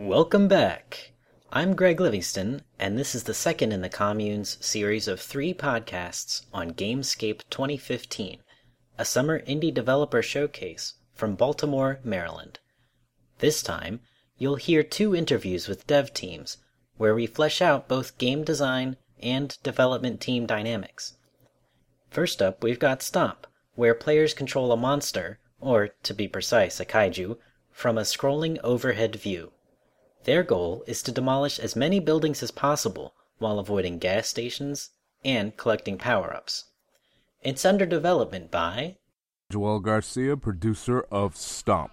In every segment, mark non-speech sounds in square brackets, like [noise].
Welcome back. I'm Greg Livingston, and this is the second in the Commune's series of three podcasts on Gamescape 2015, a summer indie developer showcase from Baltimore, Maryland. This time, you'll hear two interviews with dev teams where we flesh out both game design and development team dynamics. First up, we've got Stomp, where players control a monster, or to be precise, a kaiju, from a scrolling overhead view. Their goal is to demolish as many buildings as possible while avoiding gas stations and collecting power ups. It's under development by Joel Garcia, producer of Stomp.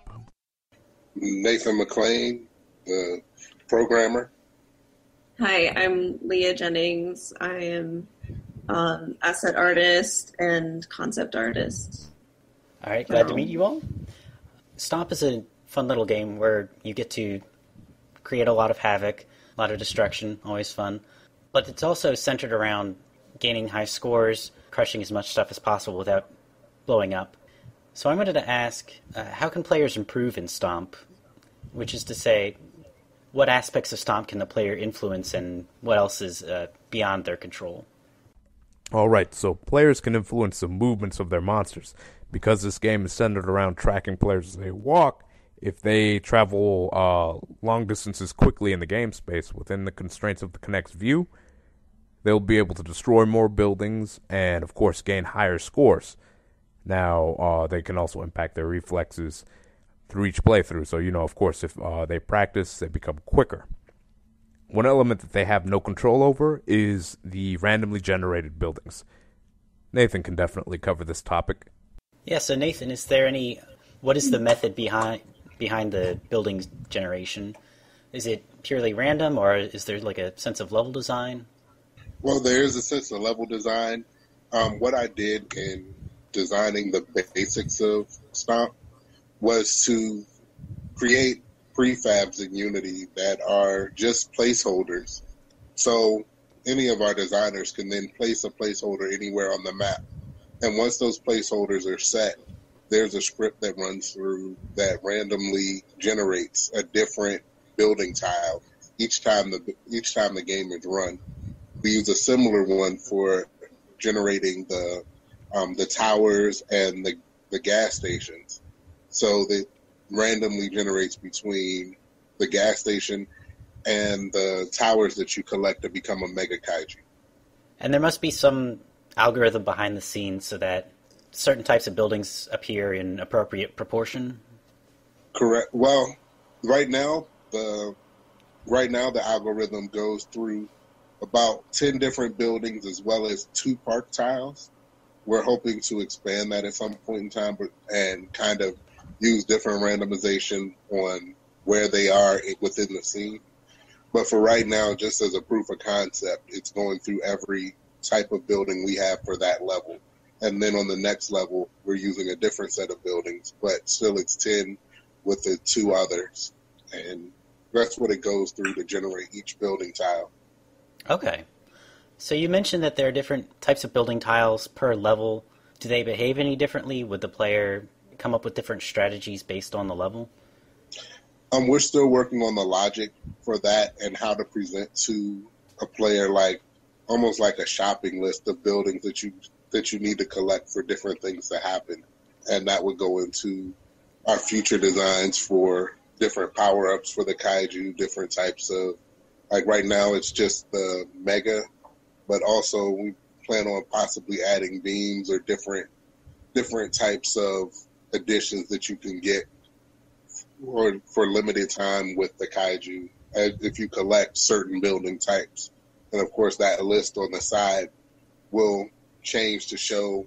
Nathan McLean, the programmer. Hi, I'm Leah Jennings. I am um, asset artist and concept artist. All right, glad to meet you all. Stomp is a fun little game where you get to create a lot of havoc, a lot of destruction, always fun. But it's also centered around gaining high scores, crushing as much stuff as possible without blowing up. So I wanted to ask, uh, how can players improve in Stomp? Which is to say, what aspects of Stomp can the player influence, and what else is uh, beyond their control? All right, so players can influence the movements of their monsters. Because this game is centered around tracking players as they walk, if they travel uh, long distances quickly in the game space within the constraints of the Kinect's view, they'll be able to destroy more buildings and, of course, gain higher scores. Now, uh, they can also impact their reflexes through each playthrough. So, you know, of course, if uh, they practice, they become quicker. One element that they have no control over is the randomly generated buildings. Nathan can definitely cover this topic. Yeah, so Nathan, is there any what is the method behind behind the buildings generation? Is it purely random, or is there like a sense of level design? Well, there is a sense of level design. Um, what I did in designing the basics of Stomp was to create prefabs in Unity that are just placeholders. So any of our designers can then place a placeholder anywhere on the map. And once those placeholders are set, there's a script that runs through that randomly generates a different building tile each time the each time the game is run. We use a similar one for generating the um, the towers and the the gas stations. So that randomly generates between the gas station and the towers that you collect to become a mega kaiju. And there must be some algorithm behind the scenes so that certain types of buildings appear in appropriate proportion? Correct. Well, right now the right now the algorithm goes through about 10 different buildings as well as two park tiles. We're hoping to expand that at some point in time but, and kind of use different randomization on where they are within the scene. But for right now, just as a proof of concept, it's going through every type of building we have for that level and then on the next level we're using a different set of buildings, but still it's ten with the two others, and that's what it goes through to generate each building tile. Okay, so you mentioned that there are different types of building tiles per level. Do they behave any differently? Would the player come up with different strategies based on the level? Um, we're still working on the logic for that and how to present to a player like almost like a shopping list of buildings that you that you need to collect for different things to happen. And that would go into our future designs for different power ups for the kaiju, different types of, like right now it's just the mega, but also we plan on possibly adding beams or different, different types of additions that you can get or for limited time with the kaiju if you collect certain building types. And of course, that list on the side will change to show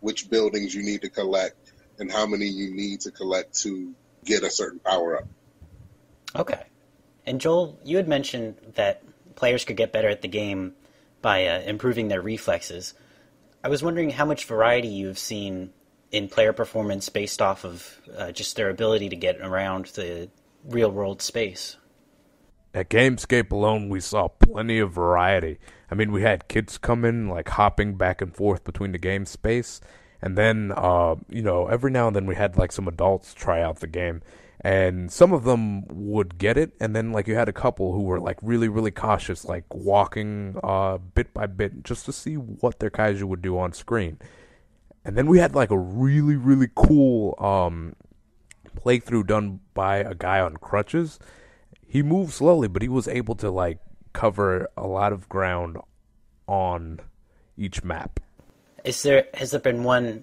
which buildings you need to collect and how many you need to collect to get a certain power up. Okay. And Joel, you had mentioned that players could get better at the game by uh, improving their reflexes. I was wondering how much variety you've seen in player performance based off of uh, just their ability to get around the real world space. At Gamescape alone, we saw plenty of variety. I mean, we had kids come in, like hopping back and forth between the game space. And then, uh, you know, every now and then we had like some adults try out the game. and some of them would get it and then like you had a couple who were like really really cautious like walking uh bit by bit just to see what their kaiju would do on screen and then we had like a really really cool um playthrough done by a guy on crutches he moved slowly but he was able to like cover a lot of ground on each map Is there has there been one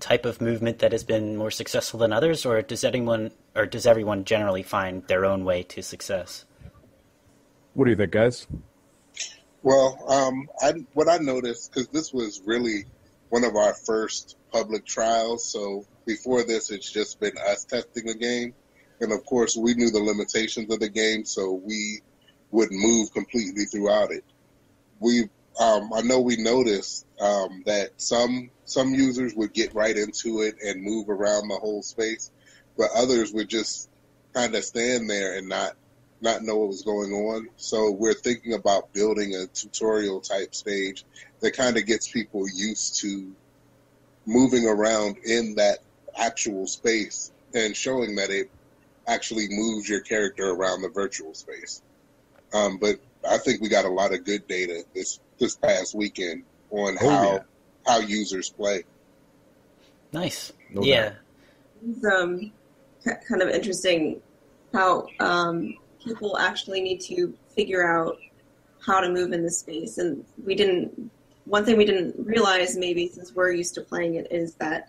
type of movement that has been more successful than others, or does anyone or does everyone generally find their own way to success? What do you think, guys? Well, um, I, what I noticed because this was really one of our first public trials, so before this, it's just been us testing the game, and of course, we knew the limitations of the game, so we would move completely throughout it. We, um, I know we noticed um, that some some users would get right into it and move around the whole space, but others would just kind of stand there and not not know what was going on. So we're thinking about building a tutorial type stage that kind of gets people used to moving around in that actual space and showing that it actually moves your character around the virtual space. Um, but I think we got a lot of good data this this past weekend on Oh, how yeah. how users play. Nice. No yeah. doubt. It's um, kind of interesting how um, people actually need to figure out how to move in this space. And we didn't, one thing we didn't realize maybe since we're used to playing it is that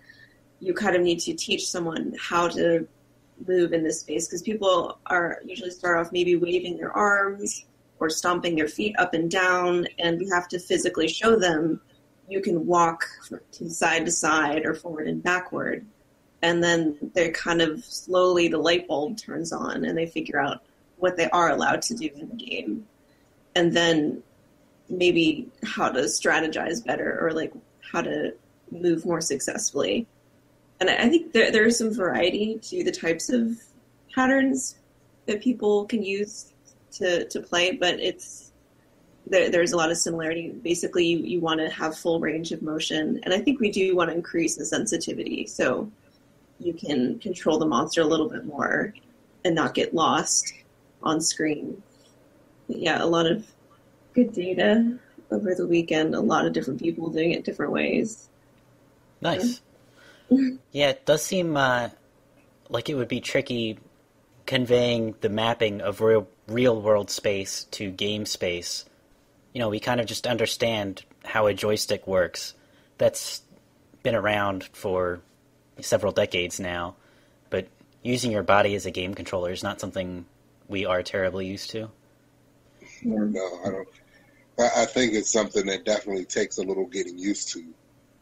you kind of need to teach someone how to move in this space because people are usually start off maybe waving their arms or stomping their feet up and down, and you have to physically show them you can walk to side to side or forward and backward. And then they're kind of slowly the light bulb turns on and they figure out what they are allowed to do in the game. And then maybe how to strategize better or like how to move more successfully and i think there, there is some variety to the types of patterns that people can use to, to play but it's there, there's a lot of similarity basically you, you want to have full range of motion and i think we do want to increase the sensitivity so you can control the monster a little bit more and not get lost on screen. But yeah, a lot of good data over the weekend, a lot of different people doing it different ways. Nice. Yeah, it does seem uh, like it would be tricky conveying the mapping of real real world space to game space. You know, we kind of just understand how a joystick works. That's been around for several decades now, but using your body as a game controller is not something we are terribly used to. No, I don't. I, I think it's something that definitely takes a little getting used to.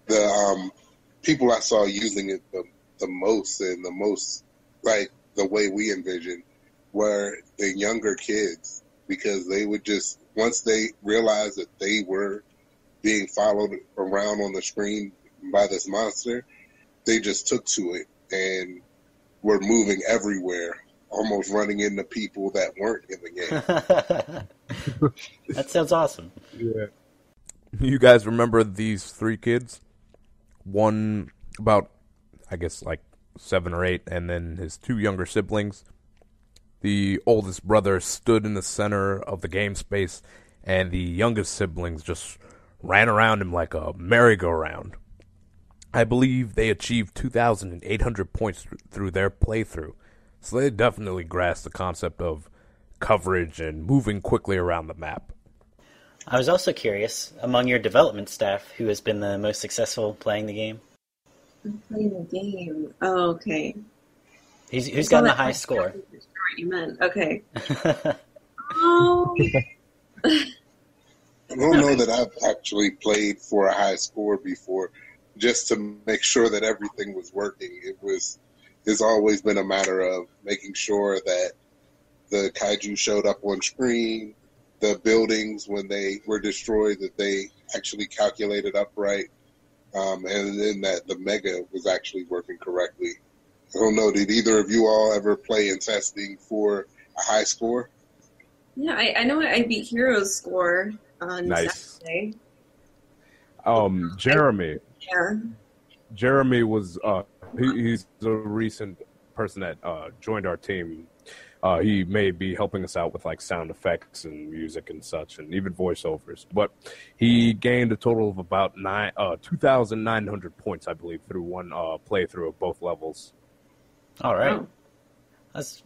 The um, people I saw using it the, the most and the most like the way we envisioned were the younger kids because they would just once they realized that they were being followed around on the screen by this monster, they just took to it and were moving everywhere, almost running into people that weren't in the game. [laughs] that sounds awesome. Yeah. You guys remember these three kids? One about, I guess, like seven or eight, and then his two younger siblings. The oldest brother stood in the center of the game space, and the youngest siblings just ran around him like a merry-go-round. I believe they achieved 2,800 points th- through their playthrough, so they definitely grasped the concept of coverage and moving quickly around the map. I was also curious, among your development staff, who has been the most successful playing the game? Playing the game. Oh, okay. Who's, who's I saw gotten the that high score? [laughs] what you meant. Okay. Oh, [laughs] [laughs] I don't know that I've actually played for a high score before, just to make sure that everything was working. It was, it's always been a matter of making sure that the kaiju showed up on screen, the buildings when they were destroyed that they actually calculated upright, um, and then that the mega was actually working correctly. I don't know. Did either of you all ever play in testing for a high score? yeah. I, I know I beat Heroes score on Nice. Saturday. Um, Jeremy. Yeah. Jeremy was uh, he, he's a recent person that uh, joined our team. Uh, he may be helping us out with like sound effects and music and such, and even voiceovers. But he gained a total of about nine, uh, two thousand nine hundred points, I believe, through one uh, playthrough of both levels. All right. Oh. I was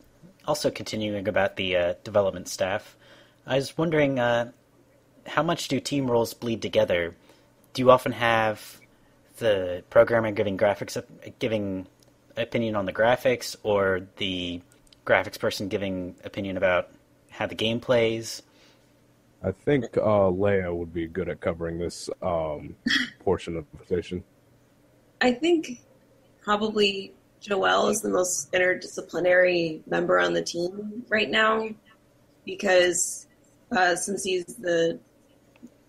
also continuing about the uh, development staff. I was wondering, uh, how much do team roles bleed together? Do you often have the programmer giving graphics, giving opinion on the graphics, or the graphics person giving opinion about how the game plays? I think uh, Leia would be good at covering this um, [laughs] portion of the conversation. I think probably Joel is the most interdisciplinary member on the team right now because uh, since he's the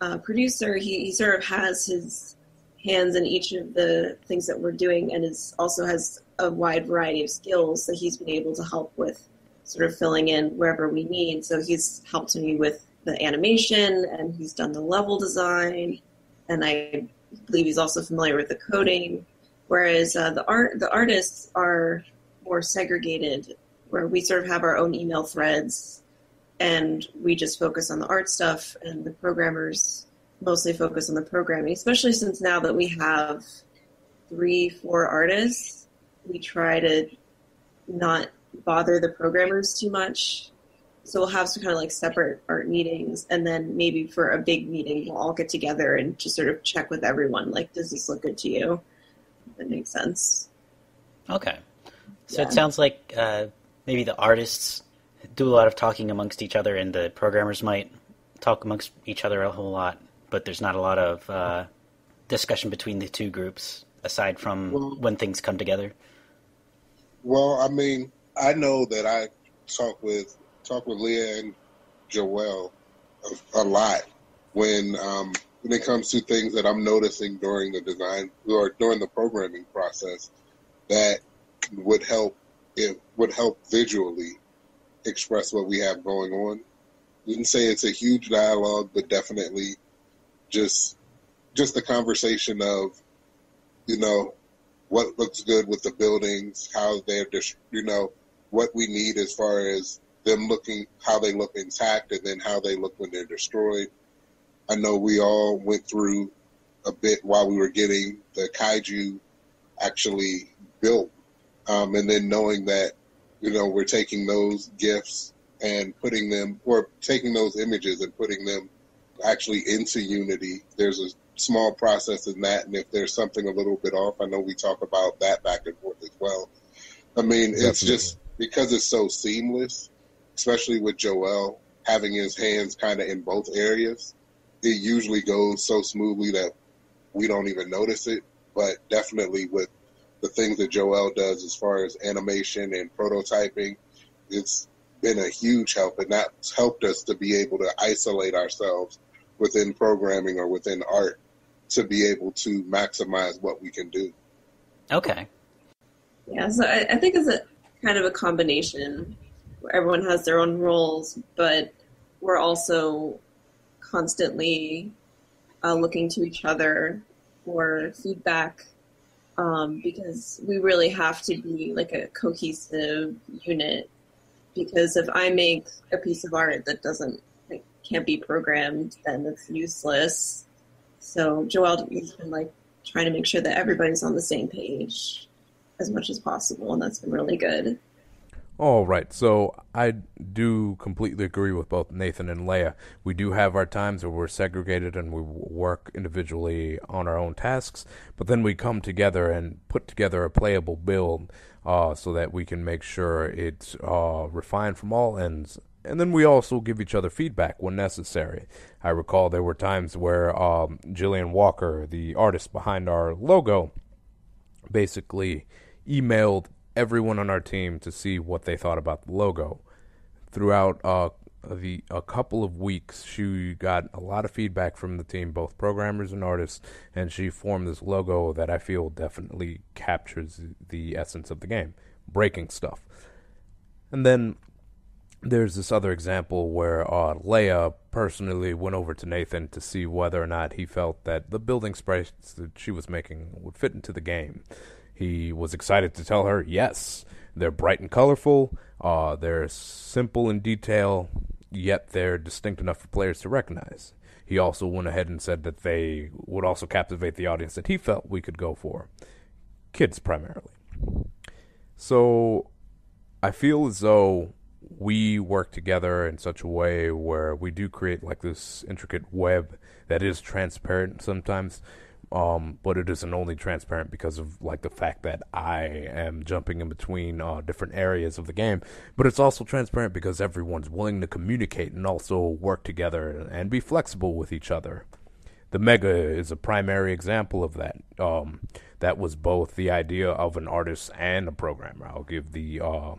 uh, producer, he, he sort of has his hands in each of the things that we're doing and is also has a wide variety of skills that he's been able to help with sort of filling in wherever we need. So he's helped me with the animation and he's done the level design and I believe he's also familiar with the coding. Whereas uh, the art the artists are more segregated, where we sort of have our own email threads, and we just focus on the art stuff, and the programmers mostly focus on the programming. Especially since now that we have three, four artists, we try to not bother the programmers too much. So we'll have some kind of like separate art meetings, and then maybe for a big meeting, we'll all get together and just sort of check with everyone. Like, does this look good to you? that makes sense. Okay. So yeah. it sounds like uh, maybe the artists do a lot of talking amongst each other, and the programmers might talk amongst each other a whole lot, but there's not a lot of uh, discussion between the two groups aside from well, when things come together. Well, I mean, I know that I talk with talk with Leah and Joel a, a lot when um, when it comes to things that I'm noticing during the design or during the programming process that would help it would help visually express what we have going on. Wouldn't say it's a huge dialogue, but definitely just just the conversation of you know what looks good with the buildings, how they're you know what we need as far as them looking how they look intact and then how they look when they're destroyed I know we all went through a bit while we were getting the kaiju actually built, um, and then knowing that you know we're taking those gifts and putting them, or taking those images and putting them actually into Unity. There's a small process in that, and if there's something a little bit off, I know we talk about that back and forth as well. I mean, Definitely. it's just because it's so seamless, especially with Joel having his hands kind of in both areas it usually goes so smoothly that we don't even notice it. But definitely with the things that Joel does as far as animation and prototyping, it's been a huge help, and that's helped us to be able to isolate ourselves within programming or within art to be able to maximize what we can do. Okay. Yeah, so I, I think it's a kind of a combination where everyone has their own roles, but we're also constantly uh, looking to each other for feedback um, because we really have to be like a cohesive unit. Because if I make a piece of art that doesn't like, can't be programmed, then it's useless. So Joel has been like trying to make sure that everybody's on the same page as much as possible, and that's been really good. All right, so I do completely agree with both Nathan and Leia. We do have our times where we're segregated and we work individually on our own tasks, but then we come together and put together a playable build uh, so that we can make sure it's uh, refined from all ends. And then we also give each other feedback when necessary. I recall there were times where um, Jillian Walker, the artist behind our logo, basically emailed everyone on our team to see what they thought about the logo. Throughout uh, the a couple of weeks, she got a lot of feedback from the team, both programmers and artists, and she formed this logo that I feel definitely captures the essence of the game, breaking stuff. And then there's this other example where uh, Leia personally went over to Nathan to see whether or not he felt that the building sprites that she was making would fit into the game. He was excited to tell her yes. They're bright and colorful. Uh, they're simple in detail, yet they're distinct enough for players to recognize. He also went ahead and said that they would also captivate the audience that he felt we could go for. Kids primarily. So I feel as though we work together in such a way where we do create like this intricate web that is transparent sometimes um, but it isn't only transparent because of like the fact that I am jumping in between uh, different areas of the game, but it's also transparent because everyone's willing to communicate and also work together and be flexible with each other. The Mega is a primary example of that. Um, that was both the idea of an artist and a programmer. I'll give the uh,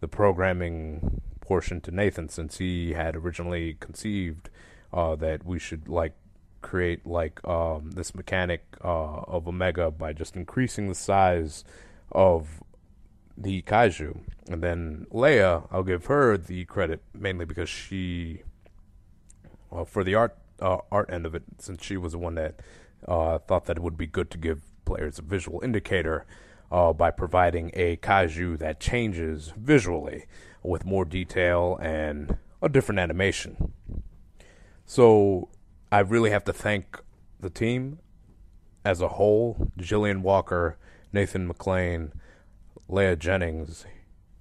the programming portion to Nathan since he had originally conceived uh, that we should like create like um, this mechanic uh, of Omega by just increasing the size of the kaiju, and then Leia, I'll give her the credit mainly because she, well, for the art uh, art end of it, since she was the one that uh, thought that it would be good to give players a visual indicator uh, by providing a kaiju that changes visually with more detail and a different animation. So I really have to thank the team as a whole Jillian Walker, Nathan McLean, Leah Jennings,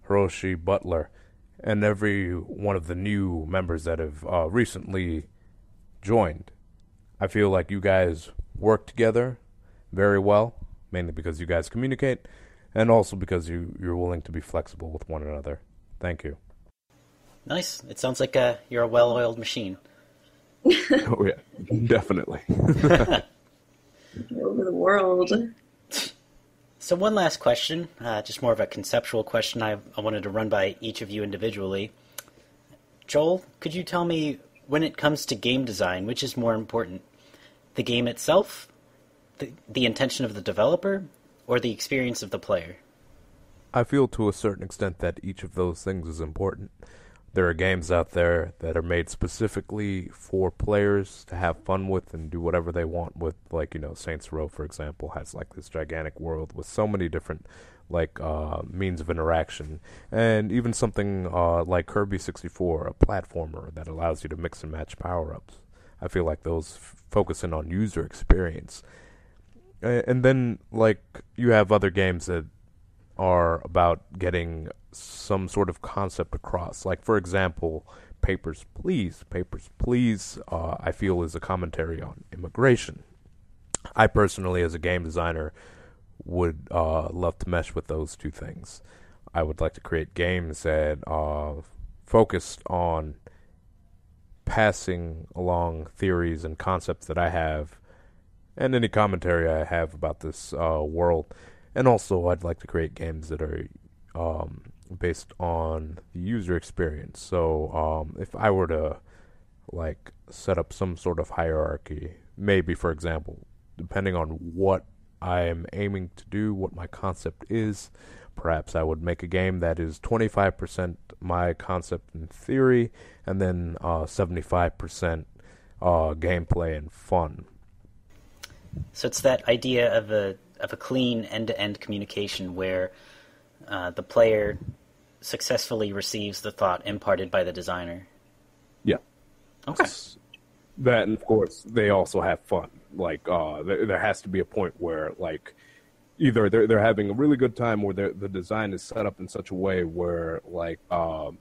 Hiroshi Butler, and every one of the new members that have uh, recently joined. I feel like you guys work together very well, mainly because you guys communicate, and also because you, you're willing to be flexible with one another. Thank you. Nice. It sounds like a, you're a well oiled machine. [laughs] oh yeah, definitely. [laughs] Over the world. So one last question, uh, just more of a conceptual question. I, I wanted to run by each of you individually. Joel, could you tell me when it comes to game design, which is more important, the game itself, the, intention of the developer, or the experience of the player? I feel to a certain extent that each of those things is important. There are games out there that are made specifically for players to have fun with and do whatever they want with like you know Saints Row for example has like this gigantic world with so many different like uh, means of interaction. And even something uh, like Kirby 64 a platformer that allows you to mix and match power-ups. I feel like those f- focusing on user experience and then like you have other games that are about getting some sort of concept across. Like, for example, Papers, Please. Papers, Please, uh, I feel is a commentary on immigration. I personally, as a game designer, would uh, love to mesh with those two things. I would like to create games that are focused on passing along theories and concepts that I have and any commentary I have about this uh, world. And also, I'd like to create games that are um, based on the user experience. So um, if I were to like set up some sort of hierarchy, maybe for example, depending on what I am aiming to do, what my concept is, perhaps I would make a game that is 25% my concept and theory, and then uh, 75% uh, gameplay and fun. So it's that idea of a of a clean end to end communication where uh, the player successfully receives the thought imparted by the designer. Yeah. Okay. That and of course they also have fun. Like uh, there, there has to be a point where like either they're they're having a really good time or the design is set up in such a way where like um,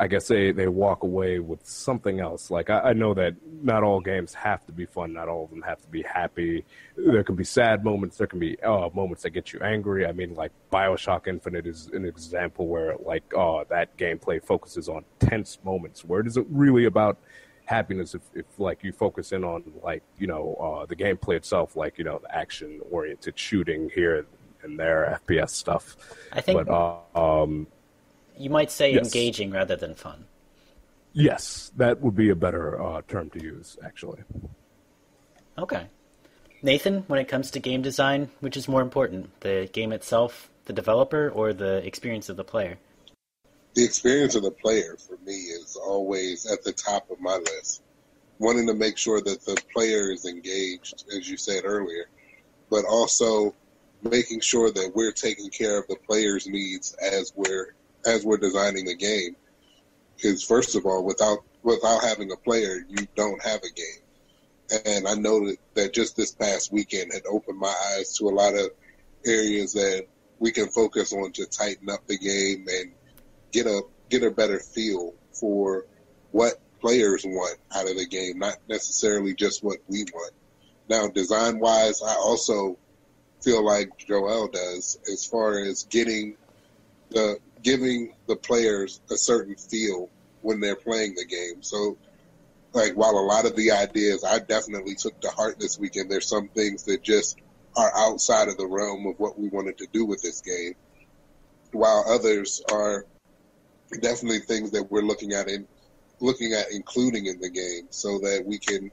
I guess they, they walk away with something else. Like I, I, know that not all games have to be fun. Not all of them have to be happy. There can be sad moments. There can be uh, moments that get you angry. I mean, like Bioshock Infinite is an example where like uh, that gameplay focuses on tense moments where it isn't really about happiness. If, if like you focus in on like you know uh, the gameplay itself, like you know the action oriented shooting here and there, FPS stuff. I think. But, uh, um, you might say yes. engaging rather than fun. Yes, that would be a better uh, term to use, actually. Okay. Nathan, when it comes to game design, which is more important, the game itself, the developer, or the experience of the player? The experience of the player, for me, is always at the top of my list. Wanting to make sure that the player is engaged, as you said earlier, but also making sure that we're taking care of the players' needs as we're as we're designing the game. is first of all, without without having a player, you don't have a game. And I know that, that just this past weekend had opened my eyes to a lot of areas that we can focus on to tighten up the game and get a get a better feel for what players want out of the game, not necessarily just what we want. Now, design wise, I also feel like Joel does as far as getting the giving the players a certain feel when they're playing the game. So, like, while a lot of the ideas I definitely took to heart this weekend, there's some things that just are outside of the realm of what we wanted to do with this game, while others are definitely things that we're looking at in looking at including in the game so that we can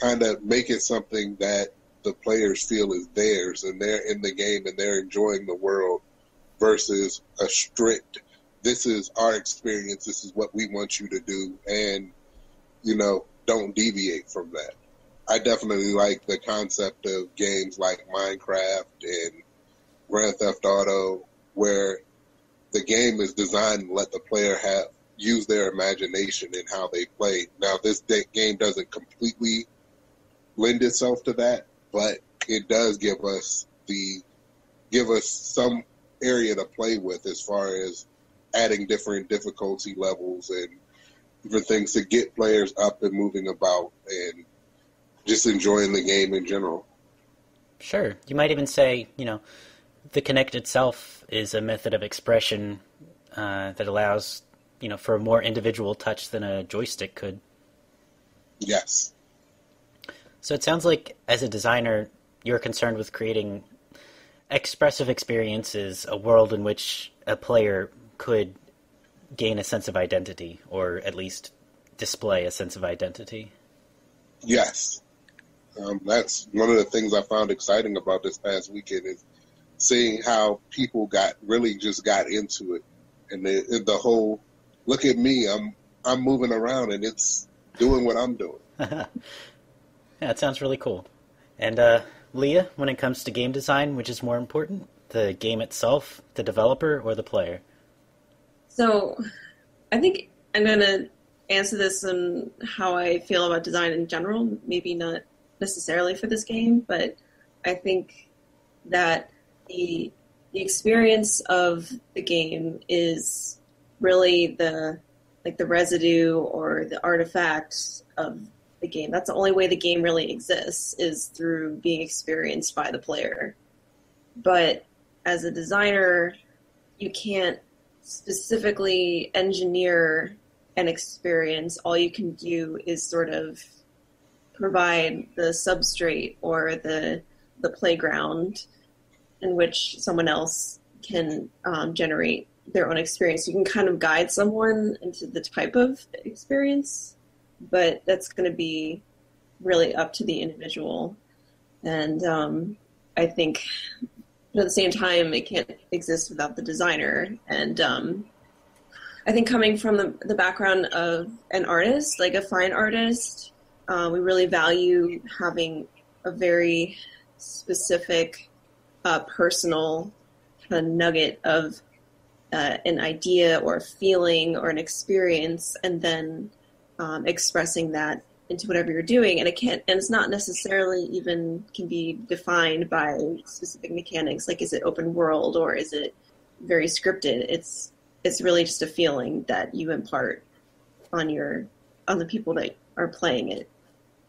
kind of make it something that the players feel is theirs and they're in the game and they're enjoying the world versus a strict this is our experience this is what we want you to do and you know don't deviate from that. I definitely like the concept of games like minecraft and grand theft auto where the game is designed to let the player have use their imagination in how they play. Now this game doesn't completely lend itself to that but it does give us the give us some area to play with as far as adding different difficulty levels and different things to get players up and moving about and just enjoying the game in general. Sure. You might even say, you know, the Kinect itself is a method of expression uh, that allows, you know, for a more individual touch than a joystick could. Yes. So it sounds like, as a designer, you're concerned with creating expressive experiences, a world in which a player could gain a sense of identity, or at least display a sense of identity. Yes. Um, that's one of the things I found exciting about this past weekend is seeing how people got really just got into it, and the, the whole look at me, I'm I'm moving around and it's doing what I'm doing. [laughs] Yeah, it sounds really cool. And uh, Leah, when it comes to game design, which is more important, the game itself, the developer, or the player? So, I think I'm gonna answer this on how I feel about design in general. Maybe not necessarily for this game, but I think that the the experience of the game is really the like the residue or the artifact of the game. That's the only way the game really exists is through being experienced by the player. But as a designer, you can't specifically engineer an experience. All you can do is sort of provide the substrate or the the playground in which someone else can um, generate their own experience. You can kind of guide someone into the type of experience but that's going to be really up to the individual. And um, I think at the same time, it can't exist without the designer. And um, I think coming from the, the, background of an artist, like a fine artist, uh, we really value having a very specific, uh, personal kind of nugget of uh, an idea or a feeling or an experience, and then um, expressing that into whatever you're doing. And it can't and it's not necessarily even can be defined by specific mechanics like is it open world or is it very scripted? It's it's really just a feeling that you impart on your on the people that are playing it.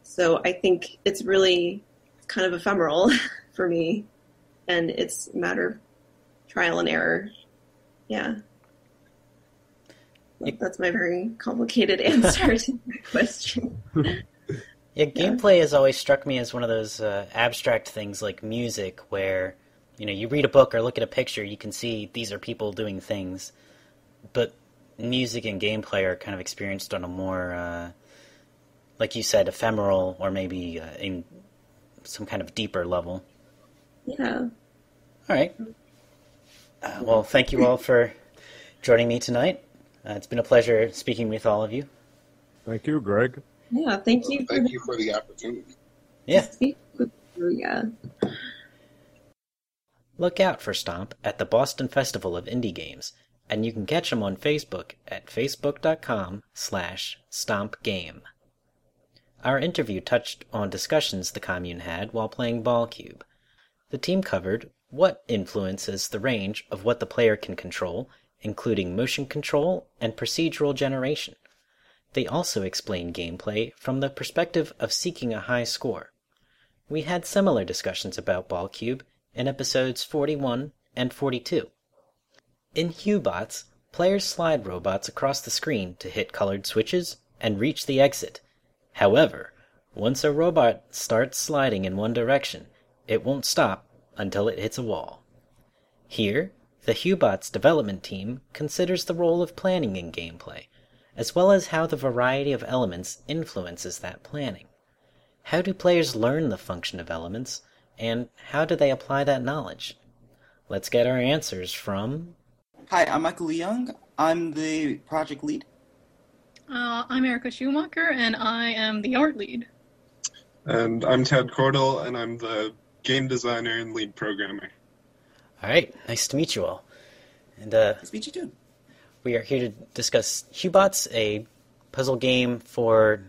So i think it's really kind of ephemeral [laughs] for me. And it's a matter of trial and error. Yeah that's my very complicated [laughs] answer to that question. Yeah, gameplay yeah. has always struck me as one of those uh, abstract things like music, where you know you read a book or look at a picture, you can see these are people doing things, but music and gameplay are kind of experienced on a more, uh, like you said, ephemeral or maybe uh, in some kind of deeper level. Yeah. All right. Uh, well, thank you all for joining me tonight. Uh, it's been a pleasure speaking with all of you. Thank you, Greg. Yeah, thank you. Well, thank you for the opportunity. Yeah. Speak with you, yeah. Look out for Stomp at the Boston Festival of Indie Games, and you can catch him on Facebook at facebook.com slash stompgame. Our interview touched on discussions the commune had while playing Ball Cube. The team covered what influences the range of what the player can control, including motion control and procedural generation. They also explain gameplay from the perspective of seeking a high score. We had similar discussions about Ball Cube in episodes 41 and 42. In Hubots, players slide robots across the screen to hit colored switches and reach the exit. However, once a robot starts sliding in one direction, it won't stop until it hits a wall. Here, the Hubots development team considers the role of planning in gameplay, as well as how the variety of elements influences that planning. How do players learn the function of elements, and how do they apply that knowledge? Let's get our answers from. Hi, I'm Michael Young. I'm the project lead. Uh, I'm Erica Schumacher, and I am the art lead. And I'm Ted Cordell, and I'm the game designer and lead programmer. All right, nice to meet you all. And uh, Nice to meet you too. we are here to discuss Hubots, a puzzle game for,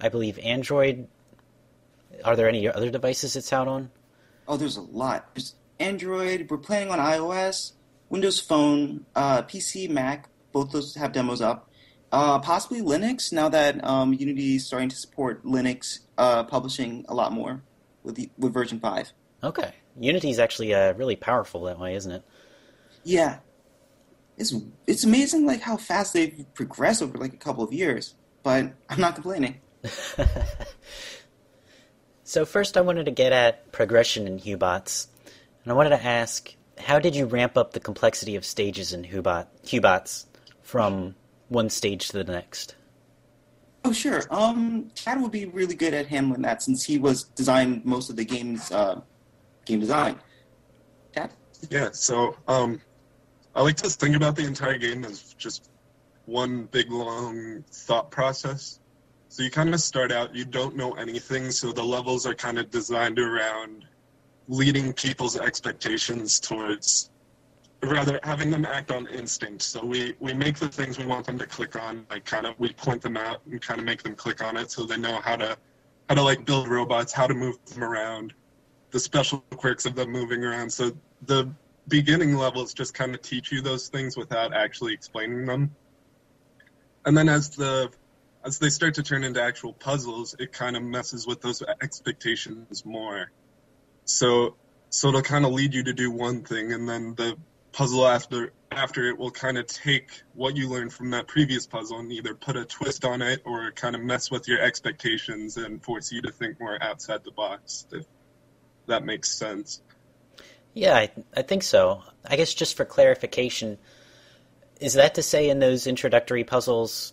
I believe, Android. Are there any other devices it's out on? Oh, there's a lot. There's Android. We're planning on iOS, Windows Phone, uh, PC, Mac. Both those have demos up. Uh, possibly Linux. Now that um, Unity is starting to support Linux uh, publishing a lot more with the, with version five. Okay. Unity is actually uh, really powerful that way, isn't it? Yeah, it's it's amazing like how fast they've progressed over like a couple of years. But I'm not complaining. [laughs] So first, I wanted to get at progression in Hubots, and I wanted to ask, how did you ramp up the complexity of stages in Hubot Hubots from one stage to the next? Oh sure. Um, Chad would be really good at handling that since he was designed most of the game's uh, game design. Chad. Yeah, so um, I like to think about the entire game as just one big long thought process. So you kind of start out, you don't know anything, so the levels are kind of designed around leading people's expectations towards, rather having them act on instinct. So we, we make the things we want them to click on, like kind of we point them out and kind of make them click on it so they know how to how to like build robots, how to move them around, the special quirks of them moving around. So the beginning levels just kind of teach you those things without actually explaining them. And then as the as they start to turn into actual puzzles, it kind of messes with those expectations more. So so it'll kind of lead you to do one thing and then the puzzle after after it will kind of take what you learned from that previous puzzle and either put a twist on it or kind of mess with your expectations and force you to think more outside the box if that makes sense. Yeah, I, I think so. I guess just for clarification, is that to say in those introductory puzzles,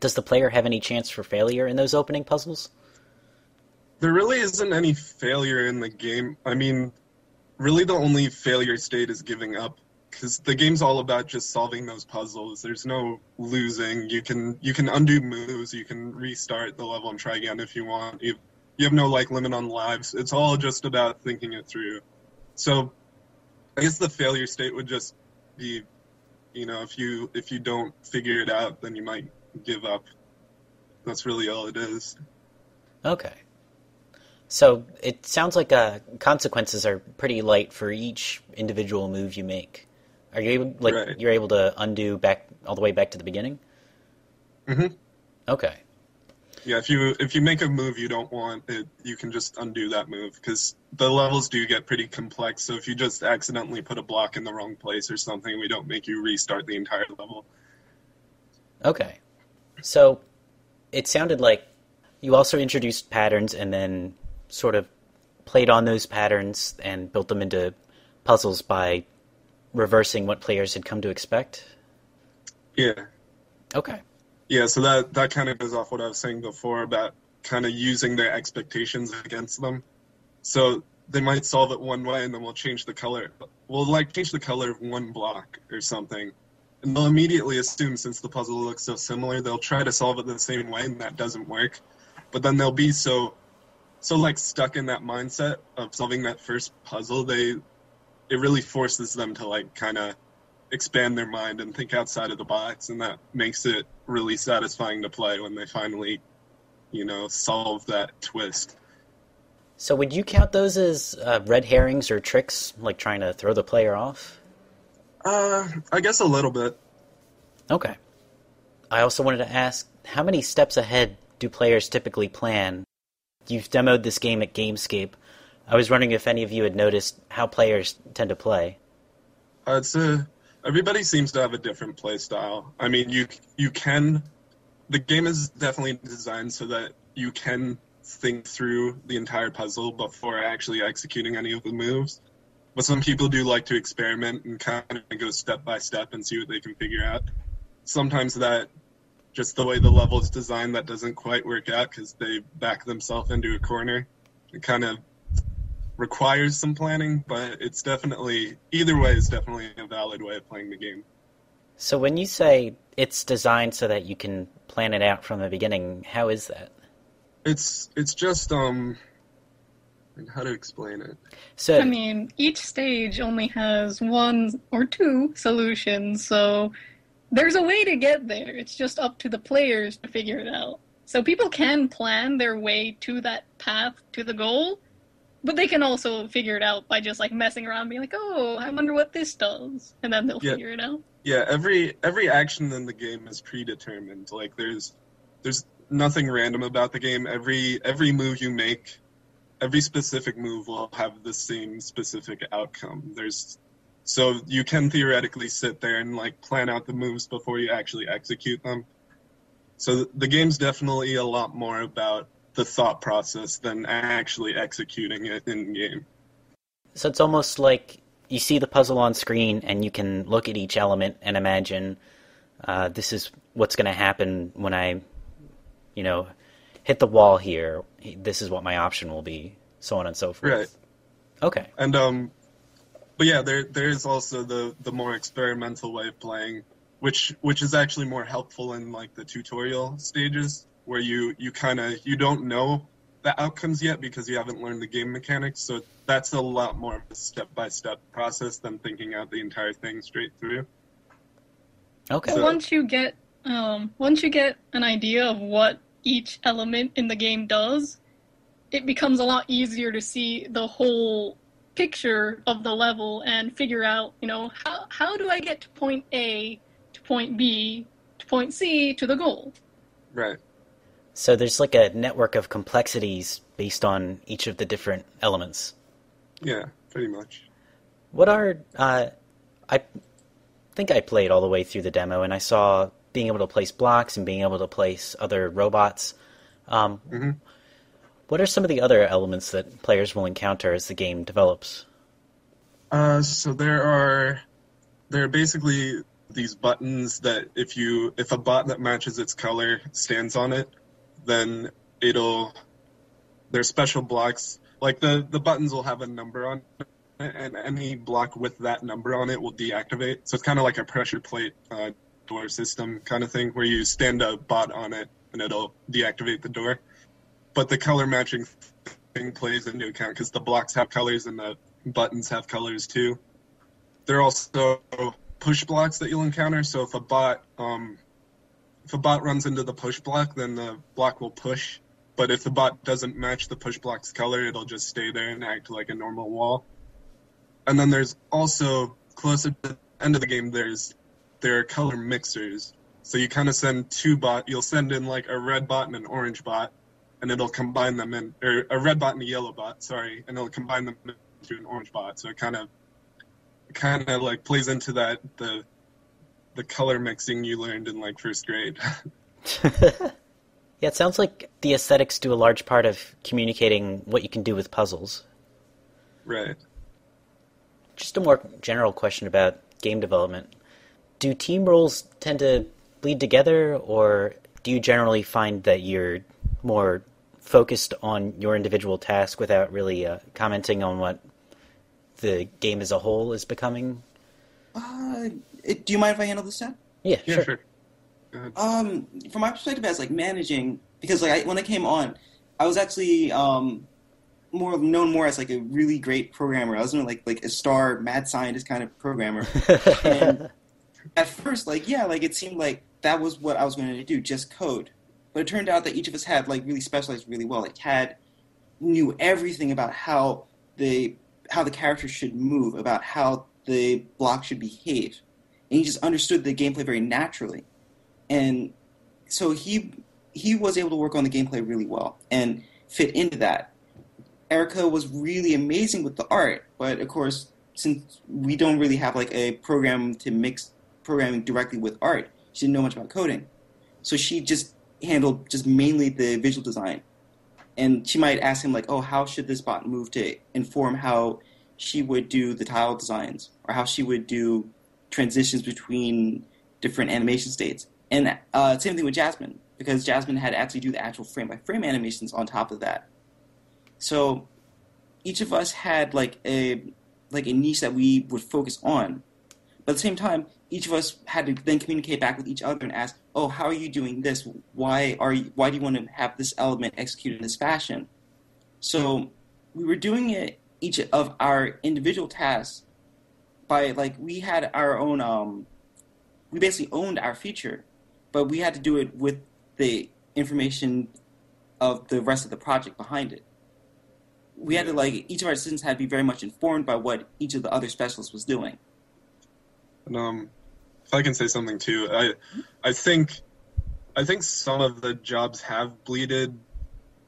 does the player have any chance for failure in those opening puzzles? There really isn't any failure in the game. I mean, really the only failure state is giving up because the game's all about just solving those puzzles. There's no losing. You can you can undo moves. You can restart the level and try again if you want. You, have no like limit on lives. It's all just about thinking it through. So, I guess the failure state would just be, you know, if you if you don't figure it out, then you might give up. That's really all it is. Okay. So it sounds like uh, consequences are pretty light for each individual move you make. Are you able, like Right. you're able to undo back all the way back to the beginning? Mhm. Okay. Yeah, if you if you make a move you don't want, it you can just undo that move because the levels do get pretty complex. So if you just accidentally put a block in the wrong place or something, we don't make you restart the entire level. Okay. So it sounded like you also introduced patterns and then sort of played on those patterns and built them into puzzles by reversing what players had come to expect. Yeah, Okay. Yeah. So that that kind of goes off what I was saying before about kind of using their expectations against them. So they might solve it one way and then we'll change the color. We'll like change the color of one block or something. And they'll immediately assume since the puzzle looks so similar, they'll try to solve it the same way and that doesn't work. But then they'll be so so like stuck in that mindset of solving that first puzzle, they it really forces them to like kind of expand their mind and think outside of the box, and that makes it really satisfying to play when they finally, you know, solve that twist. So would you count those as uh, red herrings or tricks, like trying to throw the player off? Uh, I guess a little bit. Okay. I also wanted to ask, how many steps ahead do players typically plan? You've demoed this game at Gamescape. I was wondering if any of you had noticed how players tend to play. It's a, everybody seems to have a different play style. I mean, you you can the game is definitely designed so that you can think through the entire puzzle before actually executing any of the moves. But some people do like to experiment and kind of go step by step and see what they can figure out. Sometimes that just the way the level is designed that doesn't quite work out because they back themselves into a corner. It kind of requires some planning, but it's definitely either way is definitely a valid way of playing the game. So when you say it's designed so that you can plan it out from the beginning, how is that? It's it's just um how to explain it. So I mean, each stage only has one or two solutions, so there's a way to get there. It's just up to the players to figure it out. So people can plan their way to that path to the goal, but they can also figure it out by just like messing around, being like, "Oh, I wonder what this does," and then they'll Yeah. figure it out. Yeah, every every action in the game is predetermined. Like there's there's nothing random about the game. Every every move you make, every specific move will have the same specific outcome. There's so you can theoretically sit there and like plan out the moves before you actually execute them. So the game's definitely a lot more about the thought process than actually executing it in game. So it's almost like you see the puzzle on screen and you can look at each element and imagine uh, this is what's going to happen when I, you know, hit the wall here. This is what my option will be, so on and so forth. Right. Okay. And um, but yeah, there there is also the the more experimental way of playing, which which is actually more helpful in like the tutorial stages where you you kind of you don't know the outcomes yet because you haven't learned the game mechanics. So that's a lot more of a step by step process than thinking out the entire thing straight through. Okay. So- once you get um, once you get an idea of what each element in the game does, it becomes a lot easier to see the whole picture of the level and figure out, you know, how how do I get to point A to point B to point C to the goal? Right. So there's like a network of complexities based on each of the different elements. Yeah. Pretty much. What are uh, I think I played all the way through the demo, and I saw being able to place blocks and being able to place other robots. Um, Mhm. What are some of the other elements that players will encounter as the game develops? Uh, so there are there are basically these buttons that if you if a bot that matches its color stands on it, then it'll there's special blocks like the the buttons will have a number on it, and any block with that number on it will deactivate. So it's kind of like a pressure plate uh, door system kind of thing where you stand a bot on it and it'll deactivate the door. But the color matching thing plays into account because the blocks have colors and the buttons have colors too. There are also push blocks that you'll encounter. So if a bot um, if a bot runs into the push block, then the block will push. But if the bot doesn't match the push block's color, it'll just stay there and act like a normal wall. And then there's also closer to the end of the game, there's there are color mixers. So you kind of send two bot. You'll send in like a red bot and an orange bot, and it'll combine them in, or a red bot and a yellow bot. Sorry, and it'll combine them into an orange bot. So it kind of, kind of like plays into that the, the color mixing you learned in like first grade. [laughs] [laughs] yeah, it sounds like the aesthetics do a large part of communicating what you can do with puzzles. right. Just a more general question about game development. Do team roles tend to bleed together, or do you generally find that you're more focused on your individual task without really uh, commenting on what the game as a whole is becoming? Uh, it, do you mind if I handle this, Seth? Yeah, Yeah, sure. sure. Um, from my perspective as like managing, because like I, when I came on, I was actually um, more known more as like a really great programmer. I was known like like a star mad scientist kind of programmer. [laughs] and at first, like yeah, like it seemed like that was what I was going to do, just code. But it turned out that each of us had like really specialized really well. Like had knew everything about how the how the characters should move, about how the block should behave, and he just understood the gameplay very naturally. And so he he was able to work on the gameplay really well and fit into that. Erica was really amazing with the art, but of course, since we don't really have like a program to mix programming directly with art, she didn't know much about coding. So she just handled just mainly the visual design. And she might ask him like, "Oh, how should this bot move to inform how she would do the tile designs or how she would do transitions between different animation states?" And uh, same thing with Jasmine because Jasmine had to actually do the actual frame by frame animations on top of that. So each of us had like a like a niche that we would focus on. But at the same time, each of us had to then communicate back with each other and ask, "Oh, how are you doing this? Why are you, why do you want to have this element executed in this fashion?" So we were doing it each of our individual tasks by like we had our own um we basically owned our feature, but we had to do it with the information of the rest of the project behind it. We had to like each of our students had to be very much informed by what each of the other specialists was doing. And, um, if I can say something too, I, I think, I think some of the jobs have bleeded,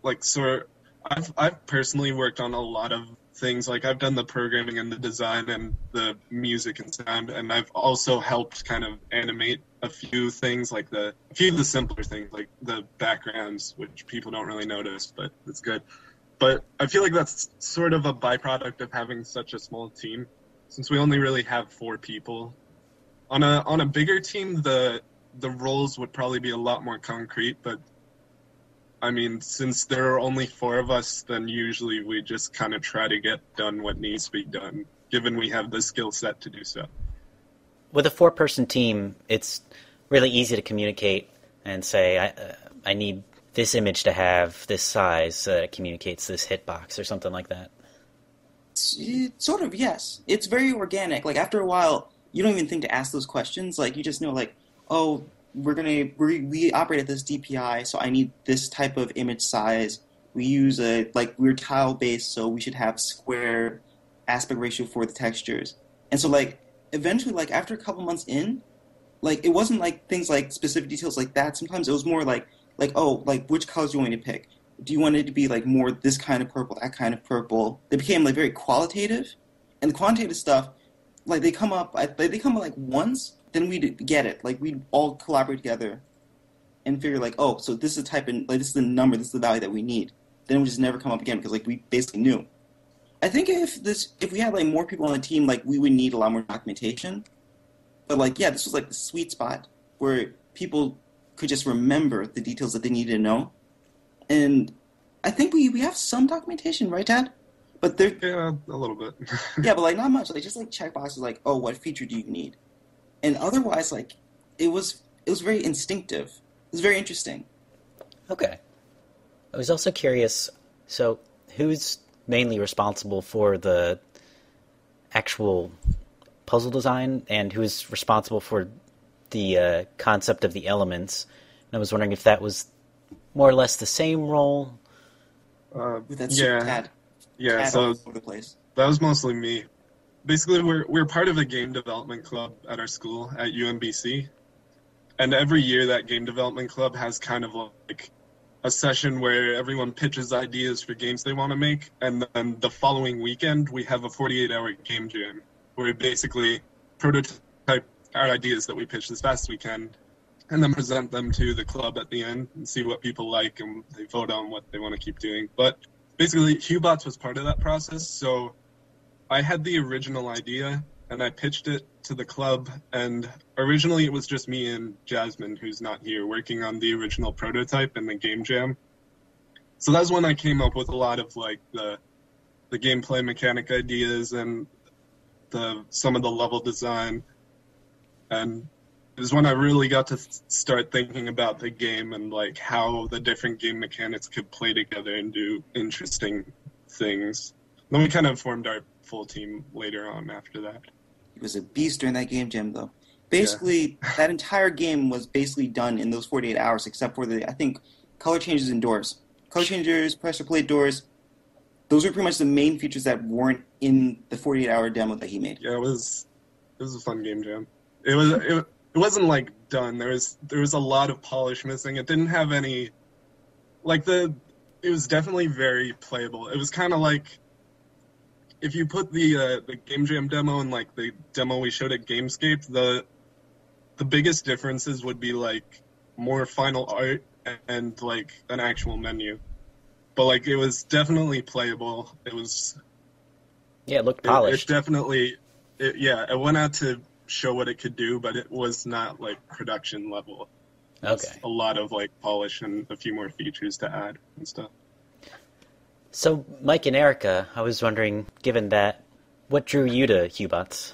like sort. I've I've personally worked on a lot of things. Like I've done the programming and the design and the music and sound, and I've also helped kind of animate a few things, like the a few of the simpler things, like the backgrounds, which people don't really notice, but it's good. But I feel like that's sort of a byproduct of having such a small team, since we only really have four people on a on a bigger team, the the roles would probably be a lot more concrete. But I mean, since there are only four of us, then usually we just kind of try to get done what needs to be done, given we have the skill set to do so. With a four-person team, it's really easy to communicate and say, "I, uh, I need this image to have this size so that it communicates this hitbox or something like that." It, sort of, yes. It's very organic. Like after a while, you don't even think to ask those questions. Like you just know, like, oh, we're gonna we we operate at this DPI, so I need this type of image size. We use a like we're tile based, so we should have square aspect ratio for the textures. And so like eventually, like after a couple months in, like it wasn't like things like specific details like that. Sometimes it was more like like oh like which colors you want to pick? Do you want it to be like more this kind of purple, that kind of purple? They became like very qualitative, and the quantitative stuff like they come up like they come up like once then we'd get it like we'd all collaborate together and figure like oh so this is the type of like this is the number this is the value that we need then it would just never come up again because like we basically knew i think if this if we had like more people on the team like we would need a lot more documentation but like yeah this was like the sweet spot where people could just remember the details that they needed to know and i think we we have some documentation right dad but they're Yeah, a little bit. [laughs] yeah, but like not much. Like just like check boxes like, oh, what feature do you need? And otherwise, like it was it was very instinctive. It was very interesting. Okay. I was also curious. So, who's mainly responsible for the actual puzzle design, and who's responsible for the uh, concept of the elements? And I was wondering if that was more or less the same role. Uh, With that super yeah, tad, yeah. tad So all over the place. that was mostly me. Basically, we're we're part of a game development club at our school at UMBC, and every year that game development club has kind of like a session where everyone pitches ideas for games they want to make, and then the following weekend we have a 48-hour game jam where we basically prototype our ideas that we pitch this past weekend, and then present them to the club at the end and see what people like and they vote on what they want to keep doing. But basically, Huebots was part of that process, so I had the original idea and I pitched it to the club. And originally, it was just me and Jasmine, who's not here, working on the original prototype and the game jam. So that's when I came up with a lot of like the the gameplay mechanic ideas and the some of the level design. And it was when I really got to start thinking about the game and like how the different game mechanics could play together and do interesting things. Then we kind of formed our full team later on after that. He was a beast during that game jam. Though, basically, that entire game was basically done in those 48 hours, except for the I think color changes indoors, color changers, pressure plate doors. Those were pretty much the main features that weren't in the 48 hour demo that he made. Yeah, it was it was a fun game jam. It was it, it wasn't like done. There was there was a lot of polish missing. It didn't have any like the it was definitely very playable. It was kind of like if you put the uh, the game jam demo and like the demo we showed at Gamescape, the the biggest differences would be like more final art and like an actual menu. But like it was definitely playable. It was Yeah, it looked it- polished. It, definitely, it, yeah. It went out to show what it could do, but it was not like production level. Okay. A lot of like polish and a few more features to add and stuff. So, Mike and Erica, I was wondering, given that, what drew you to Huebots?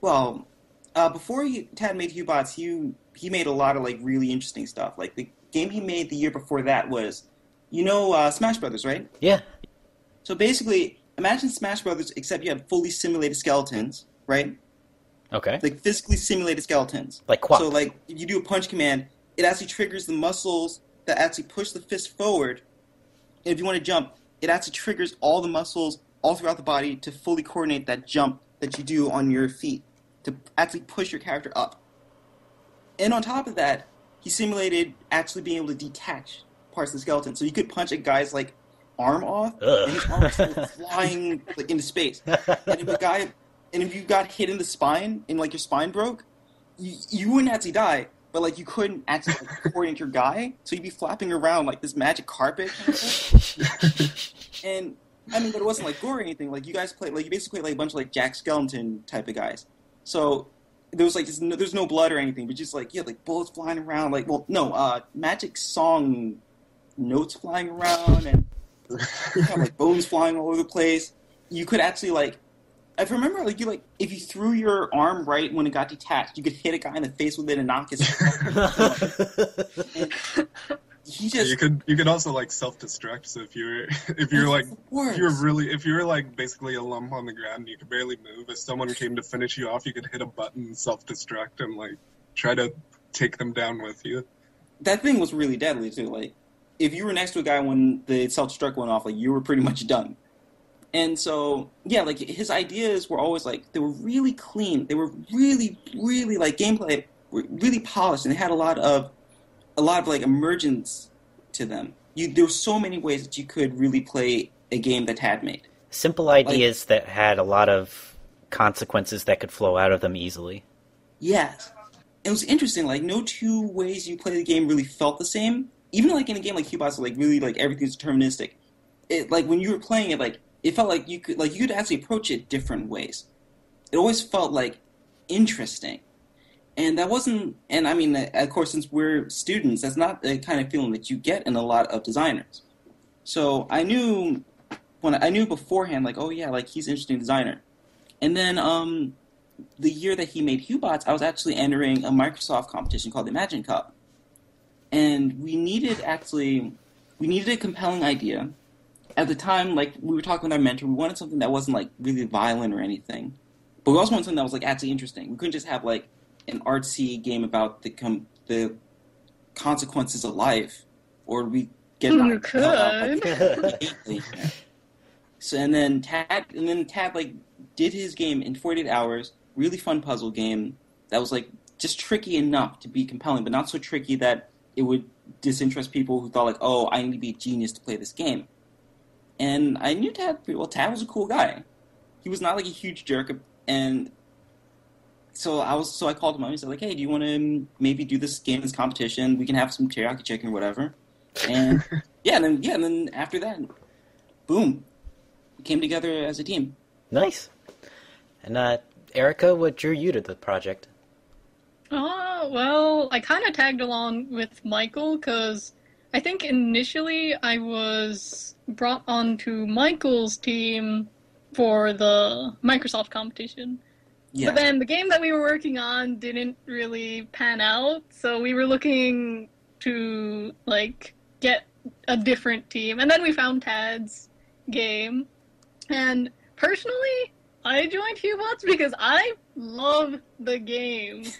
Well, uh, before he, Tad made Huebots, he he made a lot of like really interesting stuff. Like the game he made the year before that was, you know, uh, Smash Brothers, right? Yeah. So basically, imagine Smash Brothers except you have fully simulated skeletons, right? Okay. Like physically simulated skeletons. Like QWOP. So like if you do a punch command, it actually triggers the muscles that actually push the fist forward. And if you want to jump, it actually triggers all the muscles all throughout the body to fully coordinate that jump that you do on your feet to actually push your character up. And on top of that, he simulated actually being able to detach parts of the skeleton. So you could punch a guy's like arm off, Ugh. and his arm was [laughs] flying like into space. And if a guy, and if you got hit in the spine and like your spine broke, you, you wouldn't actually die, but like you couldn't actually like, coordinate your guy, so you'd be flapping around like this magic carpet. Kind of thing. [laughs] and I mean, but it wasn't like gore or anything. Like you guys played, like you basically played like a bunch of like Jack Skellington type of guys. So there was like just no, there's no blood or anything, but just like yeah, like bullets flying around. Like well, no, uh, magic song notes flying around and you have, like bones flying all over the place. You could actually like, I remember, like you like if you threw your arm right when it got detached, you could hit a guy in the face with it and knock his. and [laughs] he just you could you could also like self destruct. So if you're [laughs] if you're like if you're really if you're like basically a lump on the ground and you could barely move, if someone came to finish you off, you could hit a button, self destruct, and like try to take them down with you. that thing was really deadly too. Like, if you were next to a guy when the self destruct went off, like you were pretty much done. And so, yeah, like his ideas were always like they were really clean. They were really, really like gameplay, were really polished, and they had a lot of, a lot of like emergence to them. You there were so many ways that you could really play a game that had made. Simple ideas that had a lot of consequences that could flow out of them easily. Yes. It was interesting, like no two ways you play the game really felt the same. Even like in a game like Cubots, like really like everything's deterministic. It like when you were playing it, like it felt like you could like you could actually approach it different ways. It always felt like interesting. And that wasn't and I mean of course since we're students, that's not the kind of feeling that you get in a lot of designers. So I knew when I knew beforehand, like, oh yeah, like he's an interesting designer. And then um the year that he made Huebots, I was actually entering a Microsoft competition called the Imagine Cup. And we needed actually, we needed a compelling idea. At the time, like we were talking with our mentor, we wanted something that wasn't like really violent or anything, but we also wanted something that was like actually interesting. We couldn't just have like an artsy game about the com- the consequences of life, or we get You hell out could. [laughs] So and then Tad and then Tad like did his game in 48 hours. Really fun puzzle game that was like just tricky enough to be compelling, but not so tricky that it would disinterest people who thought like, oh, I need to be a genius to play this game. And I knew Tad pretty well. Tad was a cool guy. He was not like a huge jerk, and so I was so I called him up and said like, hey, do you want to maybe do this game, this competition? We can have some teriyaki chicken or whatever. And [laughs] yeah, and then yeah, and then after that, boom, we came together as a team. Nice. And uh, Erica, what drew you to the project? Oh, well, I kind of tagged along with Michael because I think initially I was brought onto Michael's team for the Microsoft competition. Yeah. But then the game that we were working on didn't really pan out, so we were looking to like get a different team. And then we found Tad's game. And personally, I joined Huebots because I love the game. [laughs]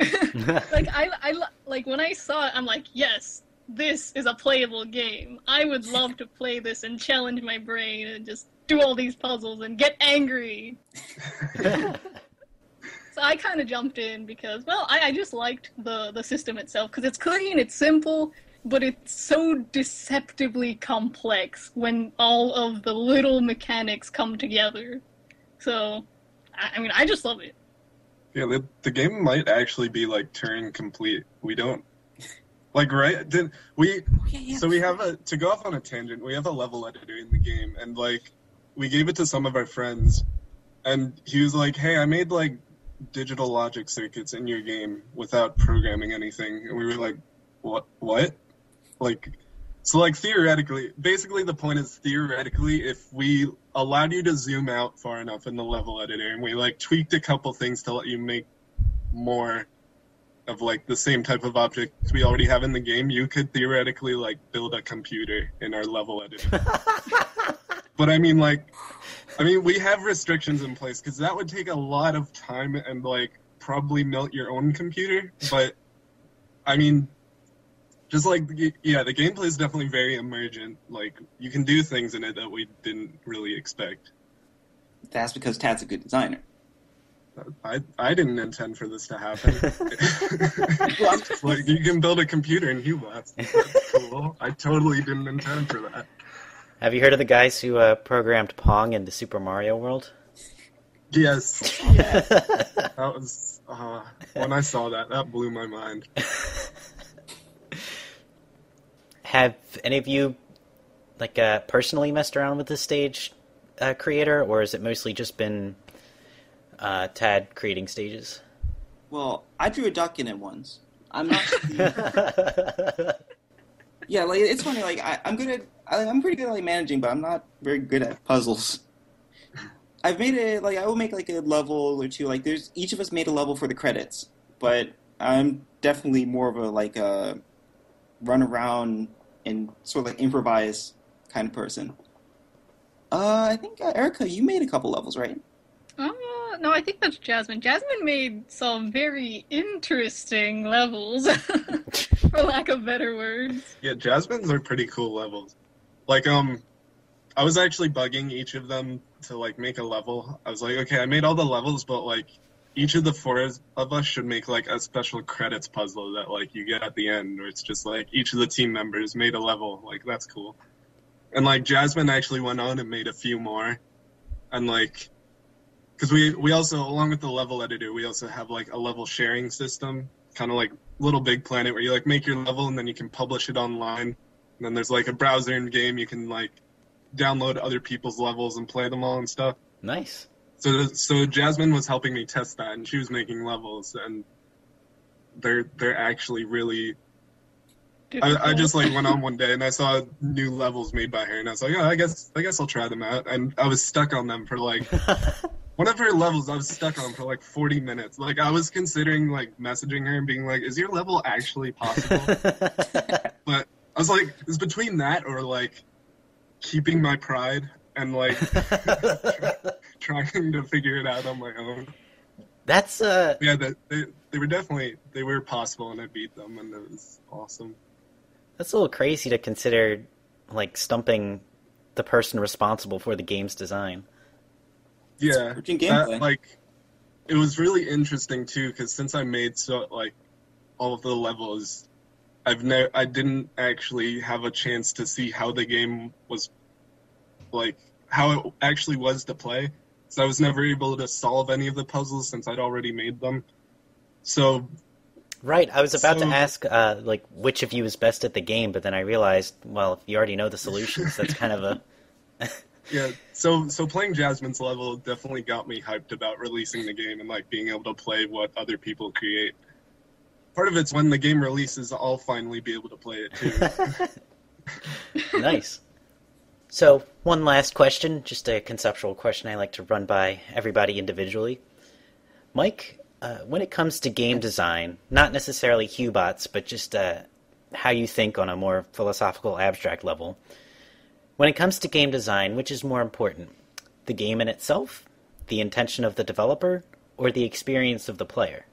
[laughs] like I, I like when I saw it, I'm like, yes, this is a playable game. I would love to play this and challenge my brain and just do all these puzzles and get angry. [laughs] So I kind of jumped in because, well, I, I just liked the the system itself because it's clean, it's simple, but it's so deceptively complex when all of the little mechanics come together. So, I, I mean, I just love it. Yeah, the, the game might actually be like Turing complete. We don't like right did we Yeah, yeah. so we have a to go off on a tangent, we have a level editor in the game and like we gave it to some of our friends and he was like, Hey, I made like digital logic circuits in your game without programming anything and we were like, What what? Like so like theoretically basically the point is theoretically if we allowed you to zoom out far enough in the level editor and we like tweaked a couple things to let you make more of like the same type of objects we already have in the game, you could theoretically like build a computer in our level editor. [laughs] but I mean like I mean we have restrictions in place cuz that would take a lot of time and like probably melt your own computer, but I mean just like yeah, the gameplay is definitely very emergent. Like you can do things in it that we didn't really expect. That's because Tad's a good designer. I I didn't intend for this to happen. [laughs] like [laughs] you can build a computer in Huebots. [laughs] That's cool. I totally didn't intend for that. Have you heard of the guys who uh, programmed Pong in the Super Mario World? Yes, that was uh, when I saw that. That blew my mind. Have any of you, like, uh, personally messed around with the stage uh, creator, or has it mostly just been uh, Tad creating stages? Well, I drew a duck in it once. I'm not. [laughs] yeah, like it's funny. Like I, I'm good at. I, I'm pretty good at like managing, but I'm not very good at puzzles. I've made it like I will make like a level or two. Like there's each of us made a level for the credits, but I'm definitely more of a like a run around and sort of like improvise kind of person. Uh, I think uh, Erica, you made a couple levels, right? No, I think that's Jasmine. Jasmine made some very interesting levels, [laughs] for lack of better words. Yeah, Jasmine's are pretty cool levels. Like um, I was actually bugging each of them to like make a level. I was like, okay, I made all the levels, but like each of the four of us should make like a special credits puzzle that like you get at the end, where it's just like each of the team members made a level. Like that's cool. And like Jasmine actually went on and made a few more, and like, because we we also along with the level editor, we also have like a level sharing system, kind of like Little Big Planet, where you like make your level and then you can publish it online. And then there's like a browser in game you can like download other people's levels and play them all and stuff. Nice. So so Jasmine was helping me test that, and she was making levels, and they're they're actually really. I, I just like went on [laughs] one day and I saw new levels made by her, and I was like, oh, I guess I guess I'll try them out, and I was stuck on them for like [laughs] one of her levels. I was stuck on for like forty minutes. Like I was considering like messaging her and being like, "Is your level actually possible?" [laughs] but I was like, it's between that or like keeping my pride and like trying to figure it out on my own. That's uh, Yeah, they, they they were definitely they were possible, and I beat them, and it was awesome. That's a little crazy to consider, like stumping the person responsible for the game's design. Yeah, that, like it was really interesting too, because since I made so like all of the levels, I've never I didn't actually have a chance to see how the game was like how it actually was to play. So I was never able to solve any of the puzzles since I'd already made them. So Right. I was about So- to ask, uh, like, which of you is best at the game, but then I realized, well, if you already know the solutions, that's kind of a. [laughs] yeah, so so playing Jasmine's level definitely got me hyped about releasing the game and like being able to play what other people create. Part of it's when the game releases, I'll finally be able to play it too. [laughs] nice. So, one last question, just a conceptual question I like to run by everybody individually. Mike, uh, when it comes to game design, not necessarily Huebots, but just uh, how you think on a more philosophical, abstract level, When it comes to game design, which is more important? The game in itself, the intention of the developer, or the experience of the player?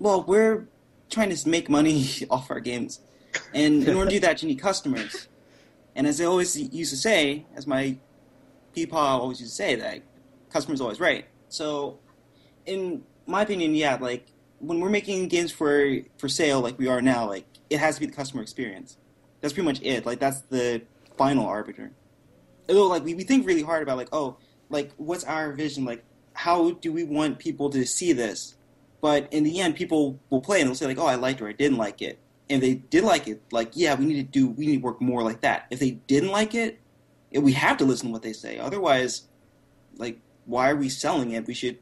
Well, we're trying to make money [laughs] off our games. And in order to do that, you need customers. And as I always used to say, as my peepaw always used to say, that customer's always right. So, in my opinion, yeah, like when we're making games for for sale, like we are now, like it has to be the customer experience. That's pretty much it. Like that's the final arbiter. Although, like we, we think really hard about like, oh, like what's our vision? Like, how do we want people to see this? But in the end, people will play and they'll say like, oh, I liked it or I didn't like it. And if they did like it, like, yeah, we need to do, we need to work more like that. If they didn't like it, we have to listen to what they say. Otherwise, like, why are we selling it? We should,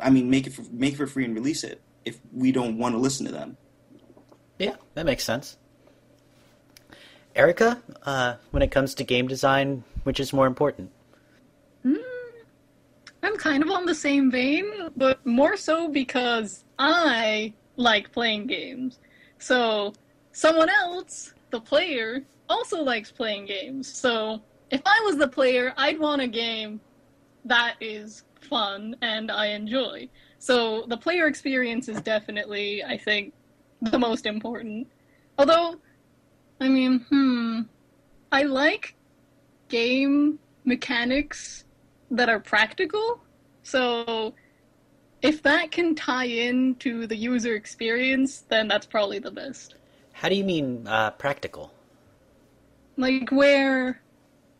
I mean, make it for, make it for free and release it if we don't want to listen to them. Yeah, that makes sense. Erica, uh, when it comes to game design, which is more important? Mm, I'm kind of on the same vein, but more so because I like playing games. So someone else, the player, also likes playing games. So if I was the player, I'd want a game that is fun and I enjoy. So the player experience is definitely, I think, the most important. Although, I mean, hmm, I like game mechanics that are practical. So if that can tie in to the user experience, then that's probably the best. How do you mean uh, practical? Like where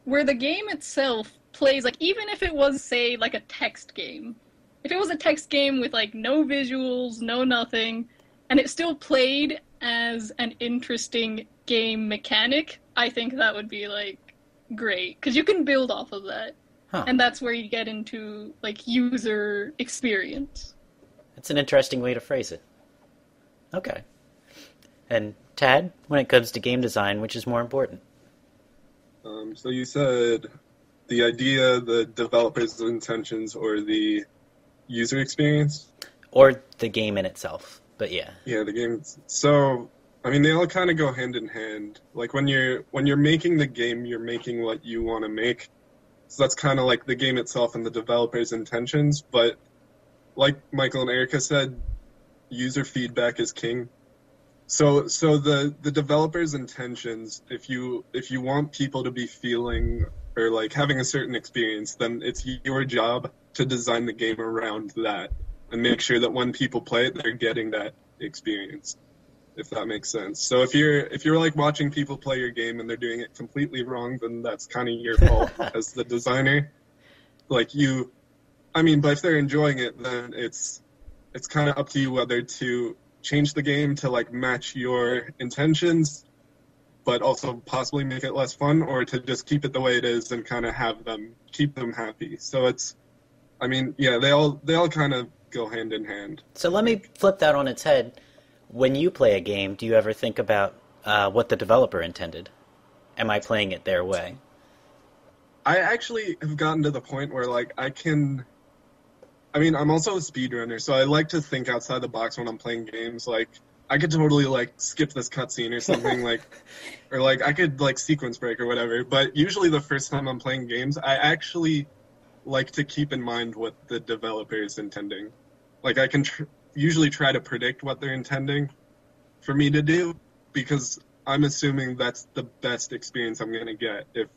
where the game itself plays like even if it was say like a text game. If it was a text game with like no visuals, no nothing, and it still played as an interesting game mechanic, I think that would be like great because you can build off of that. Huh. And that's where you get into like user experience. That's an interesting way to phrase it. Okay. And Tad, when it comes to game design, which is more important? Um, so you said the idea, the developer's intentions, or the user experience? Or the game in itself. But yeah. Yeah, the game. So I mean, they all kind of go hand in hand. Like when you're when you're making the game, you're making what you want to make. So that's kind of like the game itself and the developer's intentions. But like Michael and Erica said, user feedback is king. So so the the developer's intentions, if you if you want people to be feeling or like having a certain experience, then it's your job to design the game around that and make sure that when people play it, they're getting that experience if that makes sense. So if you're if you're like watching people play your game and they're doing it completely wrong, then that's kind of your fault [laughs] as the designer. Like you, I mean, but if they're enjoying it, then it's it's kind of up to you whether to change the game to like match your intentions, but also possibly make it less fun, or to just keep it the way it is and kind of have them keep them happy. So it's, I mean, yeah, they all they all kind of go hand in hand. So let me flip that on its head when you play a game, do you ever think about uh, what the developer intended? Am I playing it their way? I actually have gotten to the point where like I can. I mean, I'm also a speedrunner, so I like to think outside the box when I'm playing games. Like, I could totally like skip this cutscene or something [laughs] like, or like I could like sequence break or whatever. But usually, the first time I'm playing games, I actually like to keep in mind what the developer is intending. Like, I can tr- usually try to predict what they're intending for me to do because I'm assuming that's the best experience I'm going to get. If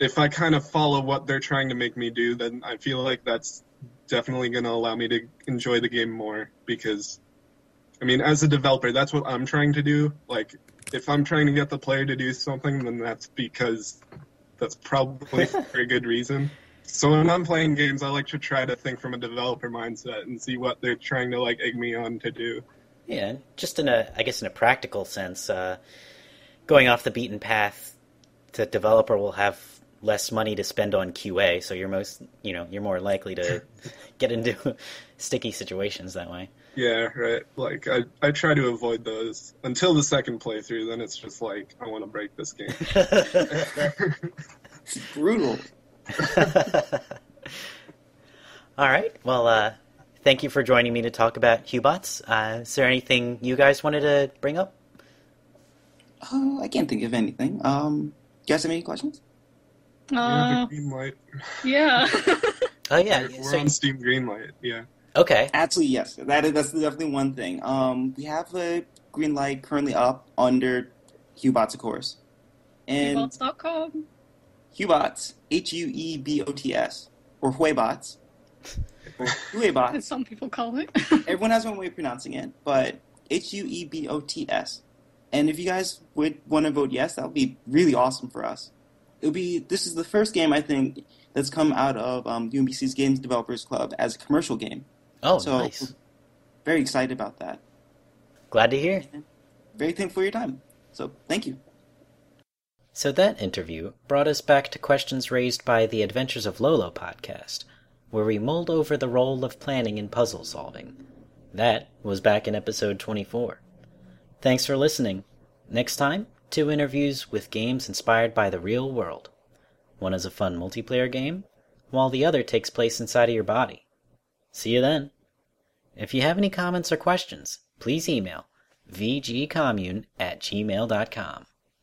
if I kind of follow what they're trying to make me do, then I feel like that's definitely going to allow me to enjoy the game more because I mean, as a developer, that's what I'm trying to do. Like if I'm trying to get the player to do something, then that's because that's probably [laughs] for a good reason. So when I'm playing games, I like to try to think from a developer mindset and see what they're trying to like egg me on to do. Yeah, just in a, I guess, in a practical sense, uh, going off the beaten path, the developer will have less money to spend on QA, so you're most, you know, you're more likely to [laughs] get into [laughs] sticky situations that way. Yeah, right. Like I, I try to avoid those until the second playthrough. Then it's just like I want to break this game. [laughs] it's brutal. All right. Well, uh, thank you for joining me to talk about Huebots. Uh, is there anything you guys wanted to bring up? Uh, I can't think of anything. Um, guys have any questions? Yeah, Uh, [laughs] the yeah. Oh yeah. We're So, on Steam green light. Yeah. okay. Absolutely, yes. That is that's definitely one thing. Um, we have a green light currently up under Huebots, of course, and Bots.com. Huebots, H U E B O T S, or Huebots, [laughs] or as Huebots. some people call it. [laughs] Everyone has one way of pronouncing it, but H U E B O T S. And if you guys would want to vote yes, that would be really awesome for us. It would be. This is the first game I think that's come out of um, UMBC's Games Developers Club as a commercial game. Oh, so nice. very excited about that. Glad to hear. Very thankful for your time. So thank you. So that interview brought us back to questions raised by the Adventures of Lolo podcast, where we mulled over the role of planning in puzzle solving. That was back in episode 24. Thanks for listening. Next time, two interviews with games inspired by the real world. One is a fun multiplayer game, while the other takes place inside of your body. See you then. If you have any comments or questions, please email vgcommune at gmail.com.